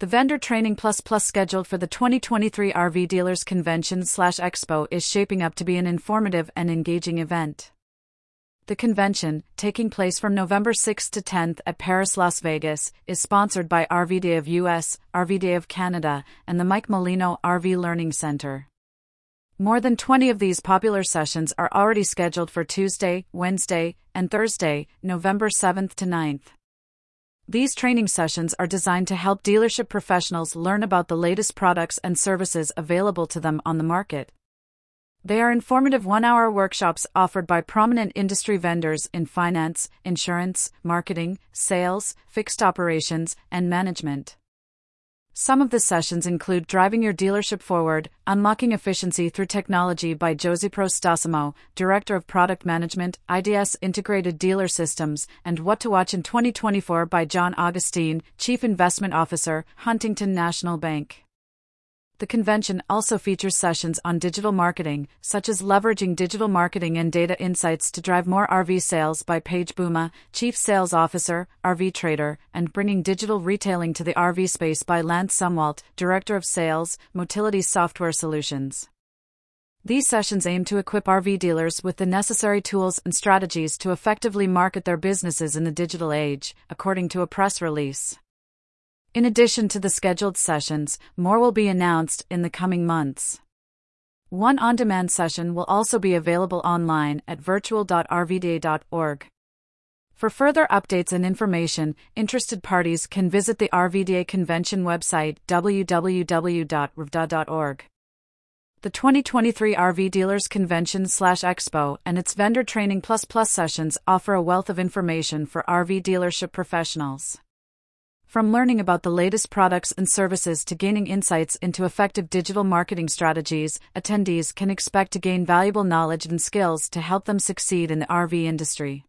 The Vendor Training Plus Plus scheduled for the 2023 RV Dealers Convention slash Expo is shaping up to be an informative and engaging event. The convention, taking place from November 6 to 10th at Paris, Las Vegas, is sponsored by RVDA of US, RVDA of Canada, and the Mike Molino RV Learning Center. More than 20 of these popular sessions are already scheduled for Tuesday, Wednesday, and Thursday, November 7th to 9th. These training sessions are designed to help dealership professionals learn about the latest products and services available to them on the market. They are informative one hour workshops offered by prominent industry vendors in finance, insurance, marketing, sales, fixed operations, and management. Some of the sessions include Driving Your Dealership Forward, Unlocking Efficiency Through Technology by Josie Prostasimo, Director of Product Management, IDS Integrated Dealer Systems, and What to Watch in 2024 by John Augustine, Chief Investment Officer, Huntington National Bank. The convention also features sessions on digital marketing, such as leveraging digital marketing and data insights to drive more RV sales by Paige Buma, Chief Sales Officer, RV Trader, and bringing digital retailing to the RV space by Lance Sumwalt, Director of Sales, Motility Software Solutions. These sessions aim to equip RV dealers with the necessary tools and strategies to effectively market their businesses in the digital age, according to a press release. In addition to the scheduled sessions, more will be announced in the coming months. One on demand session will also be available online at virtual.rvda.org. For further updates and information, interested parties can visit the RVDA convention website www.rvda.org. The 2023 RV Dealers Convention slash Expo and its Vendor Training Plus Plus sessions offer a wealth of information for RV dealership professionals. From learning about the latest products and services to gaining insights into effective digital marketing strategies, attendees can expect to gain valuable knowledge and skills to help them succeed in the RV industry.